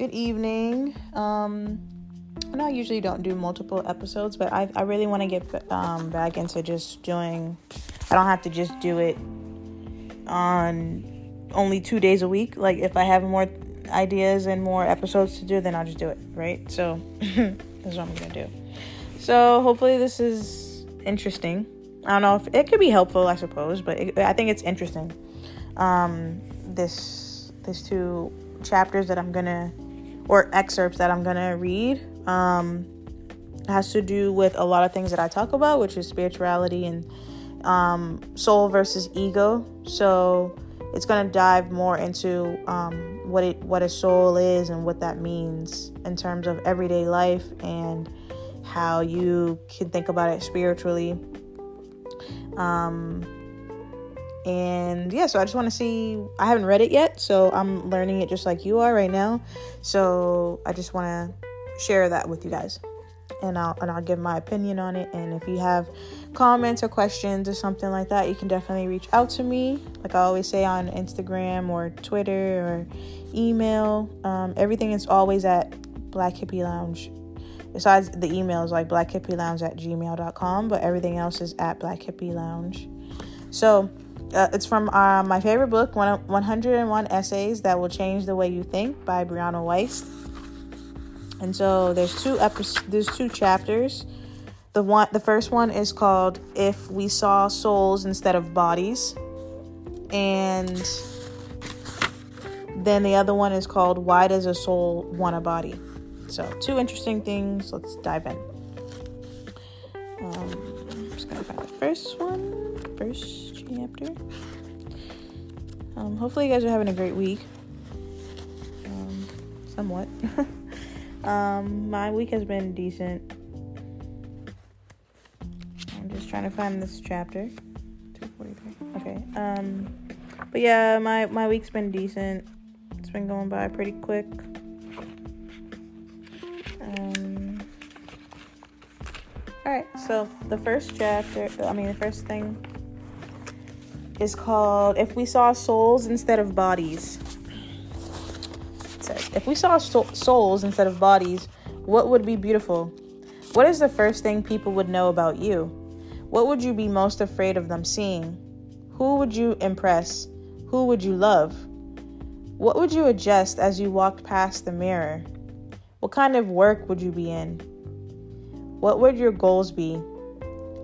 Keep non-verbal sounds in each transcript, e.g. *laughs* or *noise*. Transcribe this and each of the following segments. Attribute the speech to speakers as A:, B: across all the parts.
A: good evening. Um, I usually don't do multiple episodes, but I, I really want to get um, back into just doing, I don't have to just do it on only two days a week. Like, if I have more ideas and more episodes to do, then I'll just do it, right? So, *laughs* that's what I'm going to do. So, hopefully, this is interesting. I don't know if it could be helpful, I suppose, but it, I think it's interesting. Um, this, this two chapters that I'm gonna, or excerpts that I'm gonna read, um, has to do with a lot of things that I talk about, which is spirituality and um, soul versus ego. So it's gonna dive more into um, what it what a soul is and what that means in terms of everyday life and how you can think about it spiritually um, and yeah, so I just want to see. I haven't read it yet, so I'm learning it just like you are right now. So I just want to share that with you guys, and I'll and I'll give my opinion on it. And if you have comments or questions or something like that, you can definitely reach out to me. Like I always say on Instagram or Twitter or email. Um, everything is always at Black Hippie Lounge besides the emails like black hippie lounge at gmail.com but everything else is at black hippie lounge so uh, it's from uh, my favorite book 101 essays that will change the way you think by brianna Wiest. and so there's two episodes there's two chapters the one the first one is called if we saw souls instead of bodies and then the other one is called why does a soul want a body so, two interesting things. Let's dive in. Um, I'm just gonna find the first one, first chapter. Um, hopefully, you guys are having a great week. Um, somewhat. *laughs* um, my week has been decent. I'm just trying to find this chapter. 243. Okay. Um, but yeah, my my week's been decent. It's been going by pretty quick. All right, so the first chapter, I mean, the first thing is called If We Saw Souls Instead of Bodies. It says, If we saw so- souls instead of bodies, what would be beautiful? What is the first thing people would know about you? What would you be most afraid of them seeing? Who would you impress? Who would you love? What would you adjust as you walked past the mirror? What kind of work would you be in? What would your goals be?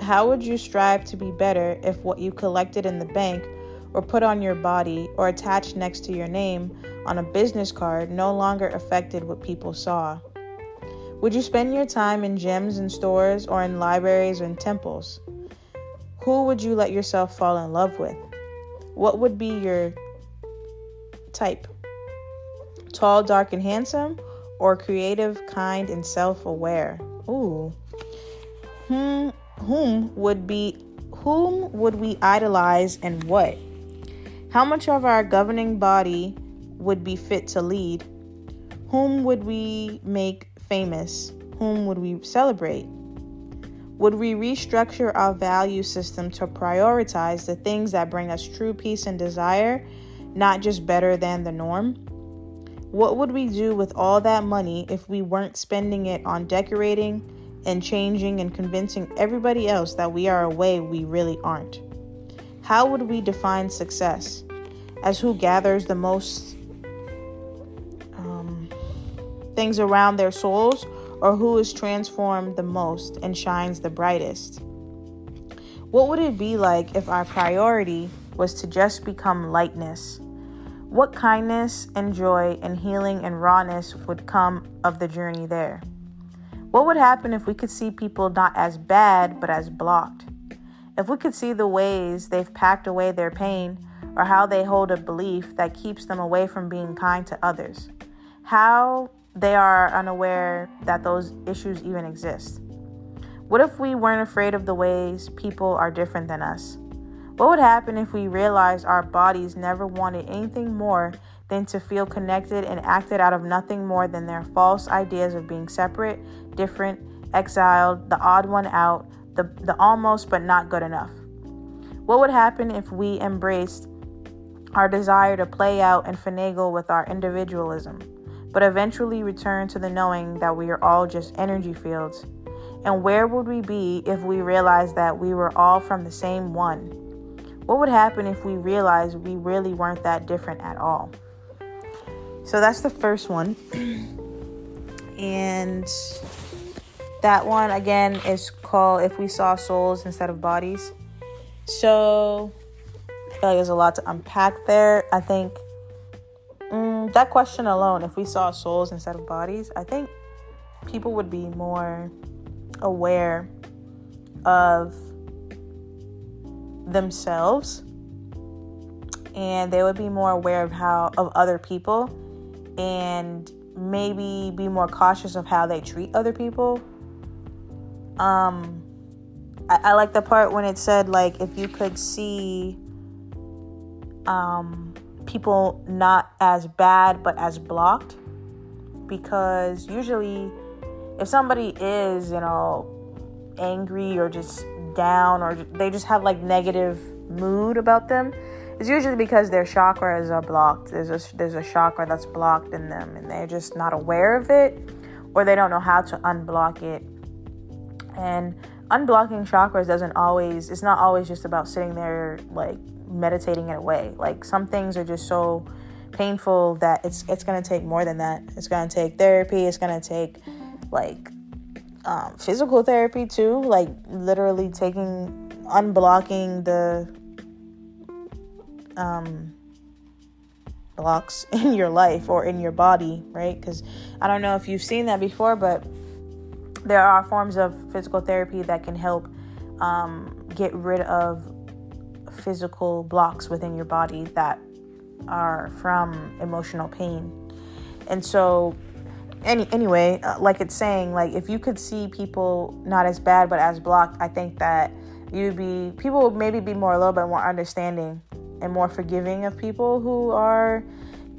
A: How would you strive to be better if what you collected in the bank or put on your body or attached next to your name on a business card no longer affected what people saw? Would you spend your time in gyms and stores or in libraries and temples? Who would you let yourself fall in love with? What would be your type? Tall, dark, and handsome, or creative, kind, and self aware? Ooh whom whom would be whom would we idolize and what? How much of our governing body would be fit to lead? Whom would we make famous? Whom would we celebrate? Would we restructure our value system to prioritize the things that bring us true peace and desire, not just better than the norm? What would we do with all that money if we weren't spending it on decorating, and changing and convincing everybody else that we are a way we really aren't? How would we define success? As who gathers the most um, things around their souls, or who is transformed the most and shines the brightest? What would it be like if our priority was to just become lightness? What kindness and joy and healing and rawness would come of the journey there? What would happen if we could see people not as bad, but as blocked? If we could see the ways they've packed away their pain, or how they hold a belief that keeps them away from being kind to others, how they are unaware that those issues even exist. What if we weren't afraid of the ways people are different than us? What would happen if we realized our bodies never wanted anything more than to feel connected and acted out of nothing more than their false ideas of being separate, different, exiled, the odd one out, the, the almost but not good enough. What would happen if we embraced our desire to play out and finagle with our individualism, but eventually return to the knowing that we are all just energy fields. And where would we be if we realized that we were all from the same one? What would happen if we realized we really weren't that different at all? So that's the first one. and that one again is called If We Saw Souls Instead of Bodies. So I feel like there's a lot to unpack there. I think mm, that question alone, if we saw souls instead of bodies, I think people would be more aware of themselves and they would be more aware of how of other people and maybe be more cautious of how they treat other people. Um I, I like the part when it said like if you could see um people not as bad but as blocked. Because usually if somebody is you know angry or just down or they just have like negative mood about them it's usually because their chakras are blocked. There's a there's a chakra that's blocked in them and they're just not aware of it or they don't know how to unblock it. And unblocking chakras doesn't always it's not always just about sitting there like meditating it away. Like some things are just so painful that it's it's to take more than that. It's to take therapy. It's to take like um, physical therapy too. Like literally taking unblocking the um, blocks *laughs* in your life or in your body right because i don't know if you've seen that before but there are forms of physical therapy that can help um, get rid of physical blocks within your body that are from emotional pain. And so, any anyway, uh, like it's saying, like if you could see people not as bad but as blocked, I think that you'd be people would maybe be more a little bit more understanding and more forgiving of people who are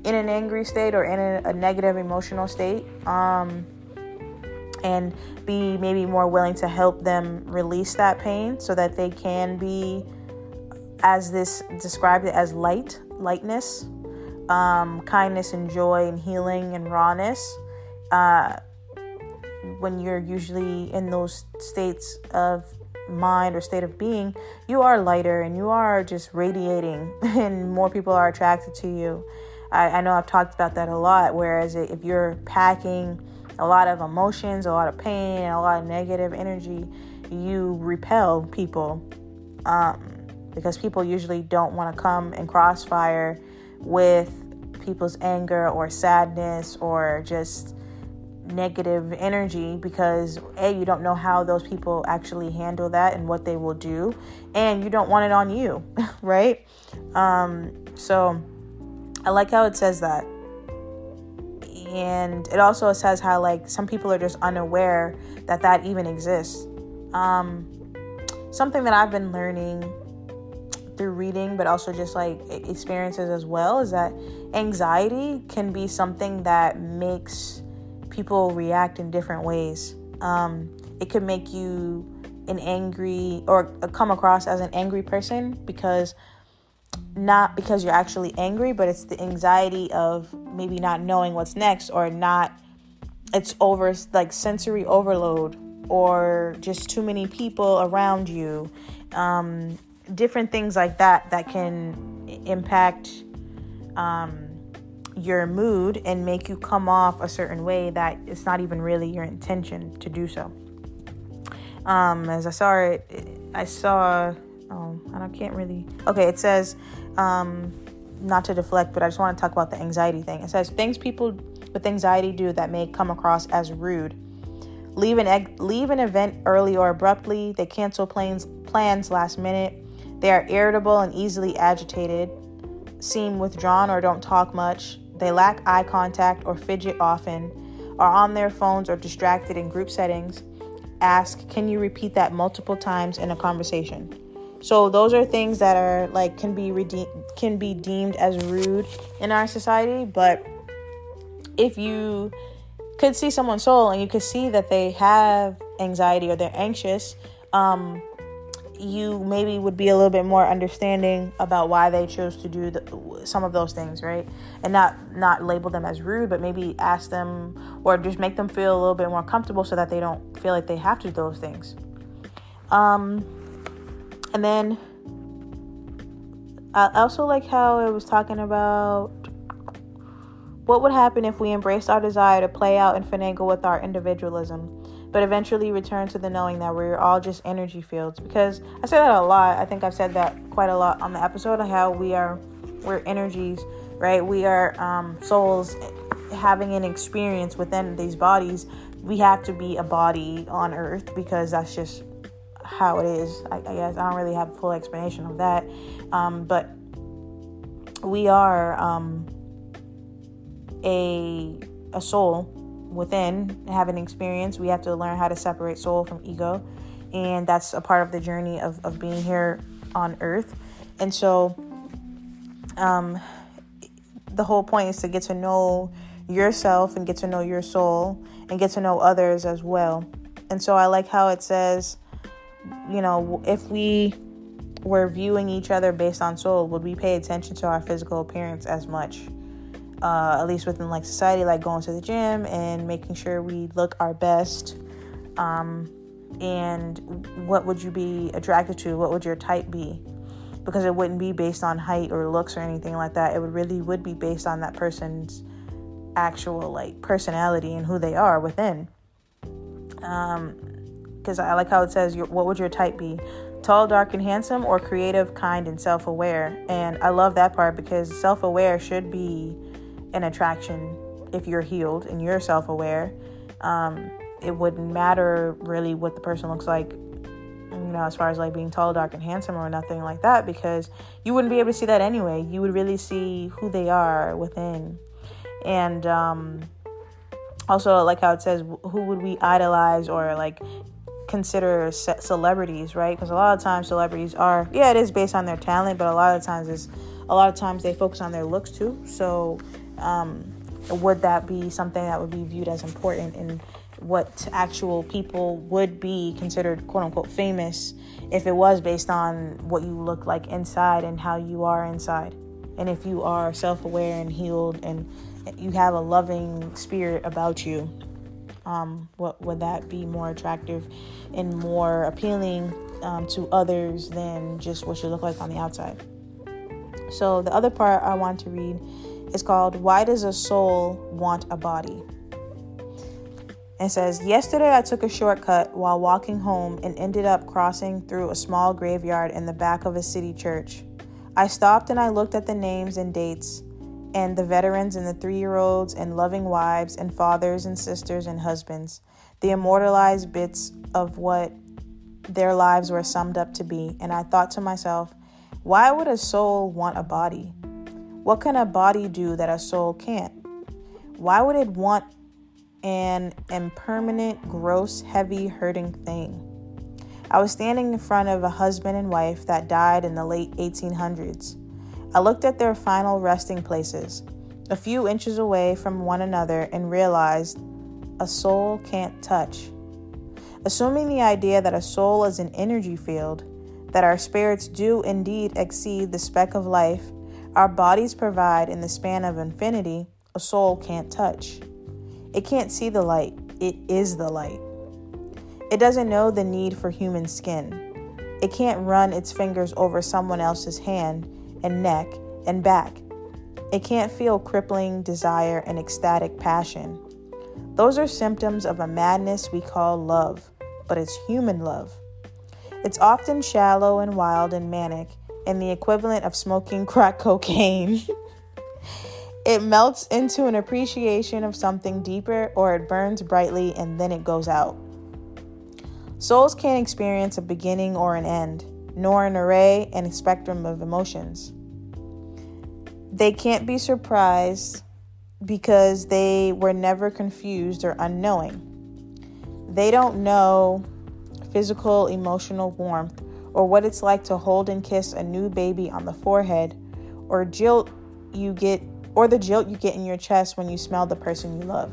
A: in an angry state or in a, a negative emotional state. Um, and be maybe more willing to help them release that pain so that they can be as this described it as light lightness um, kindness and joy and healing and rawness uh, when you're usually in those states of mind or state of being you are lighter and you are just radiating *laughs* and more people are attracted to you. I, I know i've talked about that a lot whereas if you're packing a lot of emotions, a lot of pain, a lot of negative energy, you repel people um, because people usually don't want to come and crossfire with people's anger or sadness or just negative energy because a you don't know how those people actually handle that and what they will do and you don't want it on you *laughs* right? Um so i like how it says that. And it also says how like some people are just unaware that that even exists. Um, something that i've been learning through reading but also just like experiences as well is that anxiety can be something that makes people react in different ways um, it could make you an angry or come across as an angry person because not because you're actually angry, but it's the anxiety of maybe not knowing what's next or not it's over like sensory overload or just too many people around you. Um, different things like that that can impact um, your mood and make you come off a certain way that it's not even really your intention to do so. Um, as I saw it, I saw. Oh, I can't really. Okay, it says um, not to deflect, but I just want to talk about the anxiety thing. It says things people with anxiety do that may come across as rude. Leave an leave an event early or abruptly. They cancel plans plans last minute. They are irritable and easily agitated. Seem withdrawn or don't talk much. They lack eye contact or fidget often. Are on their phones or distracted in group settings. Ask, can you repeat that multiple times in a conversation? So those are things that are like can be redeemed can be deemed as rude in our society, but if you could see someone's soul and you could see that they have anxiety or they're anxious, um, you maybe would be a little bit more understanding about why they chose to do the, some of those things, right? And not not label them as rude, but maybe ask them or just make them feel a little bit more comfortable so that they don't feel like they have to do those things. Um, and then I also like how it was talking about what would happen if we embraced our desire to play out and finagle with our individualism but eventually return to the knowing that we're all just energy fields. Because I say that a lot. I think I've said that quite a lot on the episode of how we are we're energies, right? We are um, souls having an experience within these bodies. We have to be a body on earth because that's just how it is. I, I guess I don't really have a full explanation of that, um, but we are um, a a soul within having experience, we have to learn how to separate soul from ego. And that's a part of the journey of, of being here on earth. And so, um, the whole point is to get to know yourself and get to know your soul and get to know others as well. And so, I like how it says, you know, if we were viewing each other based on soul, would we pay attention to our physical appearance as much? Uh, at least within like society, like going to the gym and making sure we look our best. Um, and what would you be attracted to? What would your type be? Because it wouldn't be based on height or looks or anything like that. It would really would be based on that person's actual like personality and who they are within. Um, because I like how it says, what would your type be? Tall, dark, and handsome, or creative, kind, and self aware? And I love that part because self aware should be an attraction if you're healed and you're self aware. Um, it wouldn't matter really what the person looks like, you know, as far as like being tall, dark, and handsome or nothing like that, because you wouldn't be able to see that anyway. You would really see who they are within. And um, also, like how it says, who would we idolize or like consider ce- celebrities, right? Because a lot of times celebrities are, yeah, it is based on their talent, but a lot of times it's a lot of times they focus on their looks too. So um, would that be something that would be viewed as important in what actual people would be considered quote unquote famous if it was based on what you look like inside and how you are inside? And if you are self aware and healed and you have a loving spirit about you, um, what would that be more attractive and more appealing um, to others than just what you look like on the outside? So, the other part I want to read it's called Why Does a Soul Want a Body? It says, Yesterday I took a shortcut while walking home and ended up crossing through a small graveyard in the back of a city church. I stopped and I looked at the names and dates and the veterans and the three year olds and loving wives and fathers and sisters and husbands, the immortalized bits of what their lives were summed up to be. And I thought to myself, why would a soul want a body? What can a body do that a soul can't? Why would it want an impermanent, gross, heavy, hurting thing? I was standing in front of a husband and wife that died in the late 1800s. I looked at their final resting places, a few inches away from one another, and realized a soul can't touch. Assuming the idea that a soul is an energy field, that our spirits do indeed exceed the speck of life our bodies provide in the span of infinity, a soul can't touch. It can't see the light, it is the light. It doesn't know the need for human skin. It can't run its fingers over someone else's hand and neck and back. It can't feel crippling desire and ecstatic passion. Those are symptoms of a madness we call love, but it's human love. It's often shallow and wild and manic and the equivalent of smoking crack *laughs* cocaine. it melts into an appreciation of something deeper, or it burns brightly and then it goes out. Souls can't experience a beginning or an end, nor an array and a spectrum of emotions. They can't be surprised because they were never confused or unknowing. They don't know physical, emotional warmth or what it's like to hold and kiss a new baby on the forehead, or jilt you get or the jilt you get in your chest when you smell the person you love.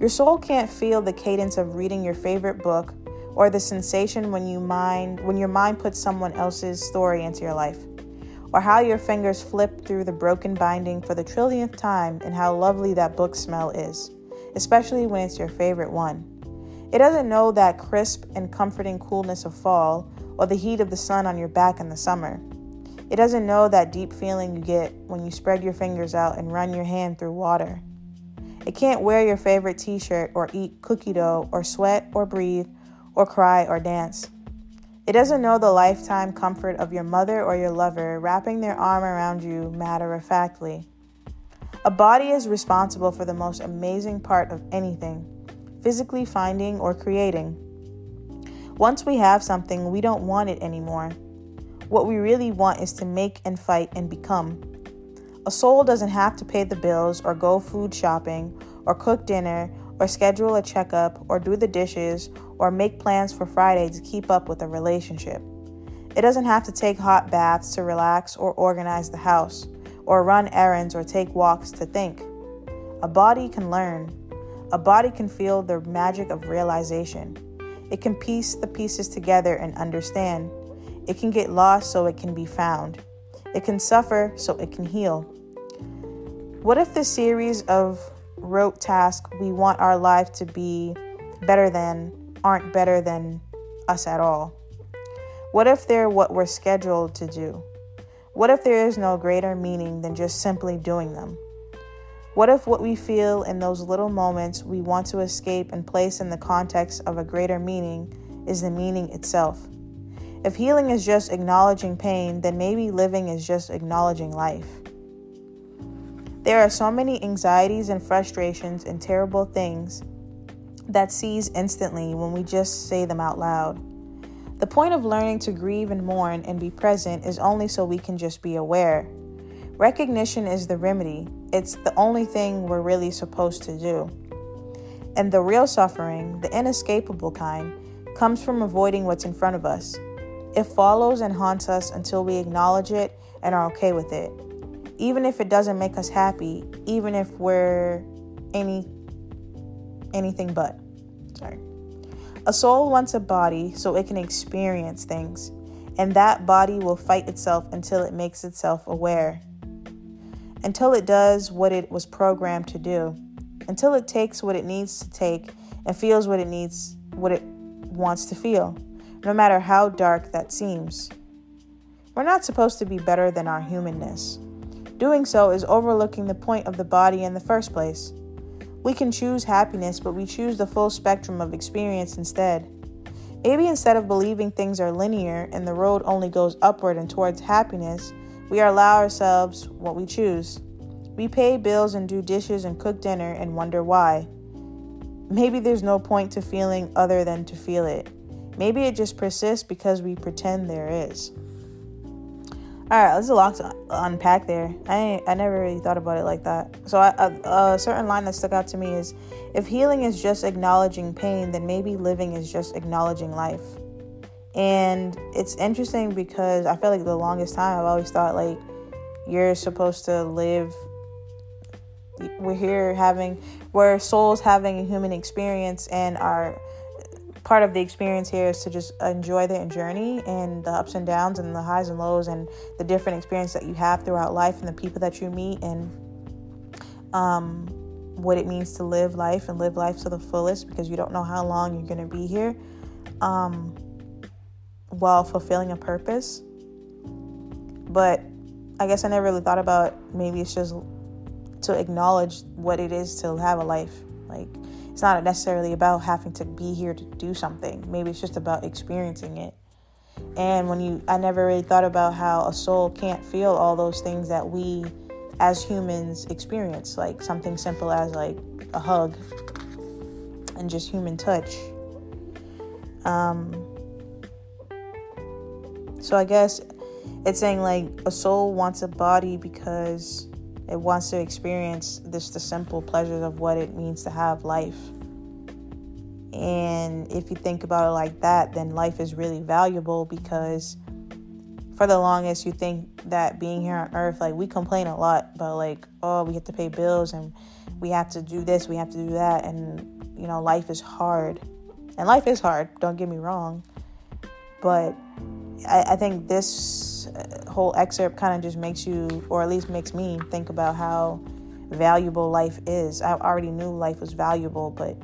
A: Your soul can't feel the cadence of reading your favorite book or the sensation when you mind when your mind puts someone else's story into your life, or how your fingers flip through the broken binding for the trillionth time and how lovely that book smell is, especially when it's your favorite one. It doesn't know that crisp and comforting coolness of fall or the heat of the sun on your back in the summer. It doesn't know that deep feeling you get when you spread your fingers out and run your hand through water. It can't wear your favorite t shirt or eat cookie dough or sweat or breathe or cry or dance. It doesn't know the lifetime comfort of your mother or your lover wrapping their arm around you matter of factly. A body is responsible for the most amazing part of anything physically finding or creating. Once we have something, we don't want it anymore. What we really want is to make and fight and become. A soul doesn't have to pay the bills or go food shopping or cook dinner or schedule a checkup or do the dishes or make plans for Friday to keep up with a relationship. It doesn't have to take hot baths to relax or organize the house or run errands or take walks to think. A body can learn. A body can feel the magic of realization. It can piece the pieces together and understand. It can get lost so it can be found. It can suffer so it can heal. What if the series of rote tasks we want our life to be better than aren't better than us at all? What if they're what we're scheduled to do? What if there is no greater meaning than just simply doing them? What if what we feel in those little moments we want to escape and place in the context of a greater meaning is the meaning itself? If healing is just acknowledging pain, then maybe living is just acknowledging life. There are so many anxieties and frustrations and terrible things that seize instantly when we just say them out loud. The point of learning to grieve and mourn and be present is only so we can just be aware. Recognition is the remedy, it's the only thing we're really supposed to do. And the real suffering, the inescapable kind, comes from avoiding what's in front of us. It follows and haunts us until we acknowledge it and are okay with it. Even if it doesn't make us happy, even if we're any anything but. Sorry. A soul wants a body so it can experience things, and that body will fight itself until it makes itself aware until it does what it was programmed to do, until it takes what it needs to take and feels what it needs, what it wants to feel, no matter how dark that seems. We're not supposed to be better than our humanness. Doing so is overlooking the point of the body in the first place. We can choose happiness, but we choose the full spectrum of experience instead. Maybe instead of believing things are linear and the road only goes upward and towards happiness, we allow ourselves what we choose. We pay bills and do dishes and cook dinner and wonder why. Maybe there's no point to feeling other than to feel it. Maybe it just persists because we pretend there is. All right, there's a lot to unpack there. I I never really thought about it like that. So a certain line that stuck out to me is, if healing is just acknowledging pain, then maybe living is just acknowledging life. And it's interesting because I feel like the longest time I've always thought like you're supposed to live we're here having we're souls having a human experience and our part of the experience here is to just enjoy the journey and the ups and downs and the highs and lows and the different experience that you have throughout life and the people that you meet and um, what it means to live life and live life to the fullest because you don't know how long you're going to be here. Um, while fulfilling a purpose. But I guess I never really thought about maybe it's just to acknowledge what it is to have a life. Like it's not necessarily about having to be here to do something. Maybe it's just about experiencing it. And when you I never really thought about how a soul can't feel all those things that we as humans experience, like something simple as like a hug and just human touch. Um, so I guess it's saying like a soul wants a body because it wants to experience this the simple pleasures of what it means to have life. And if you think about it like that, then life is really valuable because for the longest you think that being here on earth, like we complain a lot but like, oh, we have to pay bills and we have to do this, we have to do that, and you know, life is hard. And life is hard, don't get me wrong. But I, I think this uh, whole excerpt kind of just makes you, or at least makes me, think about how valuable life is. I already knew life was valuable, but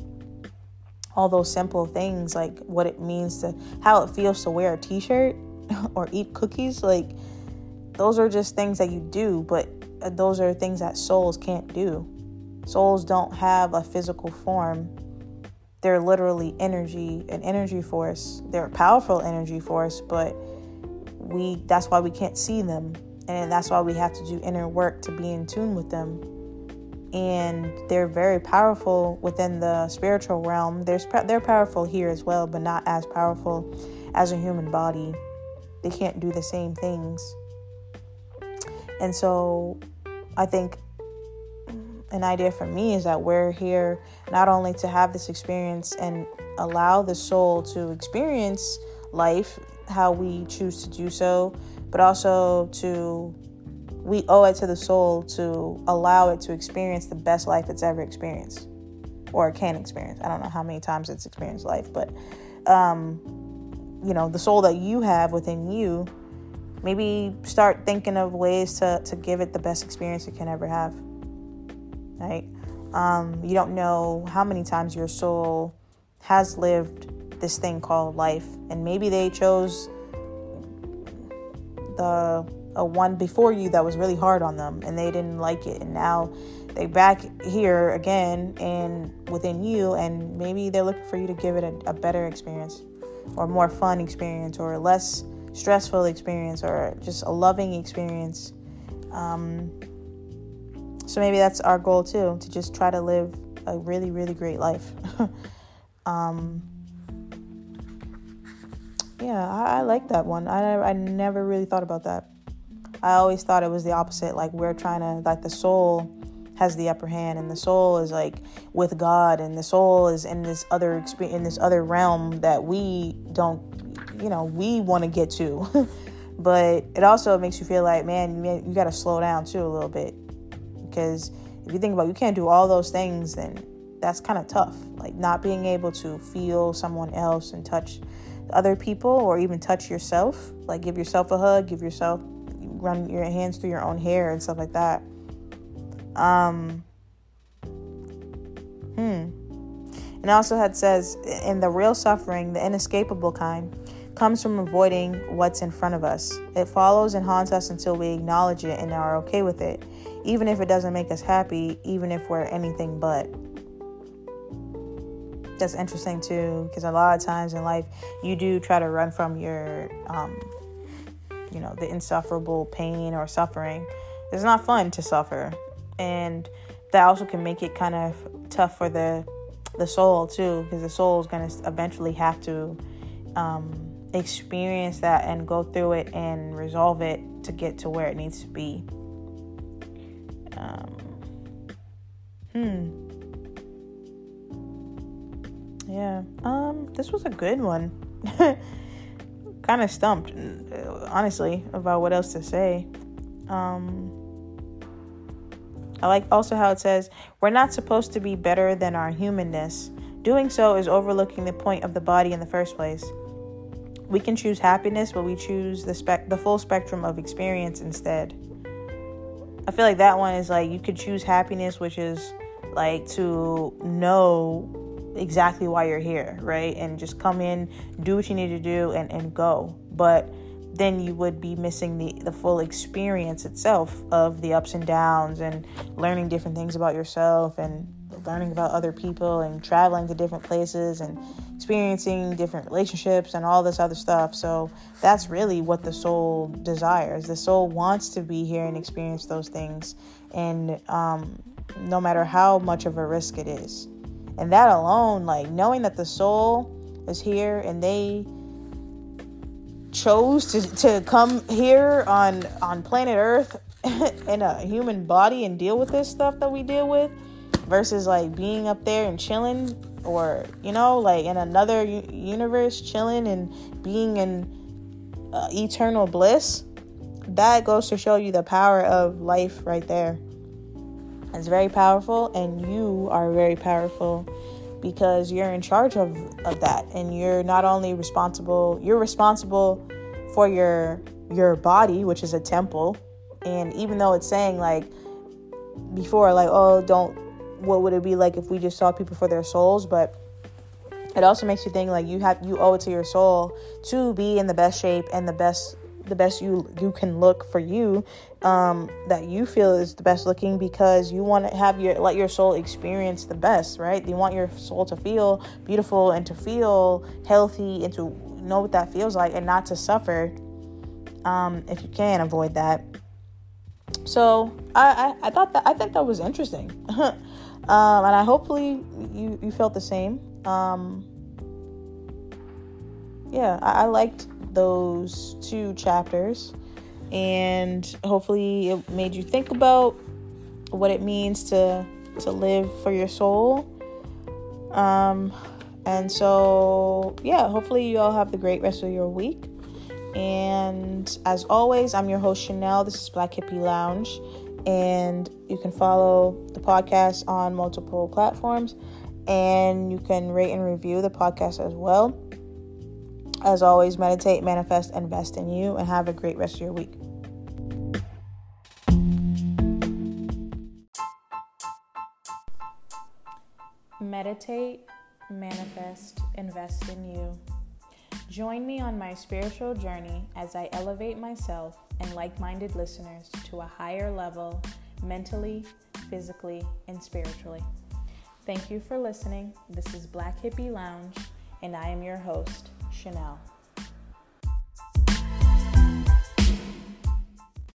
A: all those simple things like what it means to how it feels to wear a t-shirt *laughs* or eat cookies like those are just things that you do but uh, those are things that souls can't do souls don't have a physical form they're literally energy an energy force they're a powerful energy force but we that's why we can't see them and that's why we have to do inner work to be in tune with them and they're very powerful within the spiritual realm. There's they're powerful here as well, but not as powerful as a human body. They can't do the same things. And so I think an idea for me is that we're here not only to have this experience and allow the soul to experience life how we choose to do so, but also to we owe it to the soul to allow it to experience the best life it's ever experienced or can experience. I don't know how many times it's experienced life, but um, you know, the soul that you have within you, maybe start thinking of ways to, to give it the best experience it can ever have. Right? Um, you don't know how many times your soul has lived this thing called life, and maybe they chose the a one before you that was really hard on them and they didn't like it. And now they back here again and within you and maybe they're looking for you to give it a, a better experience or more fun experience or less stressful experience or just a loving experience. Um, so maybe that's our goal too to just try to live a really really great life *laughs* um, yeah I, I, like that one I, I never really thought about that I always thought it was the opposite. Like we're trying to, like the soul has the upper hand, and the soul is like with God, and the soul is in this other experience, in this other realm that we don't, you know, we want to get to. *laughs* but it also makes you feel like, man, you, you got to slow down too a little bit, because if you think about, it, you can't do all those things, then that's kind of tough. Like not being able to feel someone else and touch other people, or even touch yourself. Like give yourself a hug, give yourself run your hands through your own hair and stuff like that. Um, hmm. And also had says, in the real suffering, the inescapable kind, comes from avoiding what's in front of us. It follows and haunts us until we acknowledge it and are okay with it, even if it doesn't make us happy, even if we're anything but. That's interesting too, because a lot of times in life, you do try to run from your um, you know, the insufferable pain or suffering. It's not fun to suffer. And that also can make it kind of tough for the the soul too, because the soul is going to eventually have to um, experience that and go through it and resolve it to get to where it needs to be. Um, hmm. Yeah. Um. This was a good one. *laughs* kind of stumped, honestly, about what else to say. Um, I like also how it says, We're not supposed to be better than our humanness. Doing so is overlooking the point of the body in the first place. We can choose happiness, but we choose the spec the full spectrum of experience instead. I feel like that one is like you could choose happiness, which is like to know exactly why you're here, right? And just come in, do what you need to do, and, and go. But then you would be missing the, the full experience itself of the ups and downs and learning different things about yourself and learning about other people and traveling to different places and experiencing different relationships and all this other stuff. So that's really what the soul desires. The soul wants to be here and experience those things, and um, no matter how much of a risk it is. And that alone, like knowing that the soul is here and they chose to, to come here on on planet Earth *laughs* in a human body and deal with this stuff that we deal with versus like being up there and chilling or you know like in another u- universe chilling and being in uh, eternal bliss that goes to show you the power of life right there. It's very powerful, and you are very powerful because you're in charge of, of that and you're not only responsible you're responsible for your your body which is a temple. And even though it's saying like before like oh don't what would it be like if we just saw people for their souls? But it also makes you think like you have you owe it to your soul to be in the best shape and the best the best you you can look for you um, that you feel is the best looking because you want to have your let your soul experience the best right? You want your soul to feel beautiful and to feel healthy and to know what that feels like and not to suffer um, if you can avoid that. So I, I, I thought that I think that was interesting *laughs* um, and I hopefully you you felt the same. Um, yeah I, I liked those two chapters. And hopefully it made you think about what it means to to live for your soul. Um and so yeah hopefully you all have the great rest of your week. And as always i'm your host chanel. This is black hippie lounge and you can follow the podcast on multiple platforms and you can rate and review the podcast as well as always, meditate, manifest, invest in you, and have a great rest of your week. Meditate, manifest, invest in you. Join me on my spiritual journey as I elevate myself and like minded listeners to a higher level mentally, physically, and spiritually. Thank you for listening. This is Black Hippie Lounge, and I am your host, Chanel.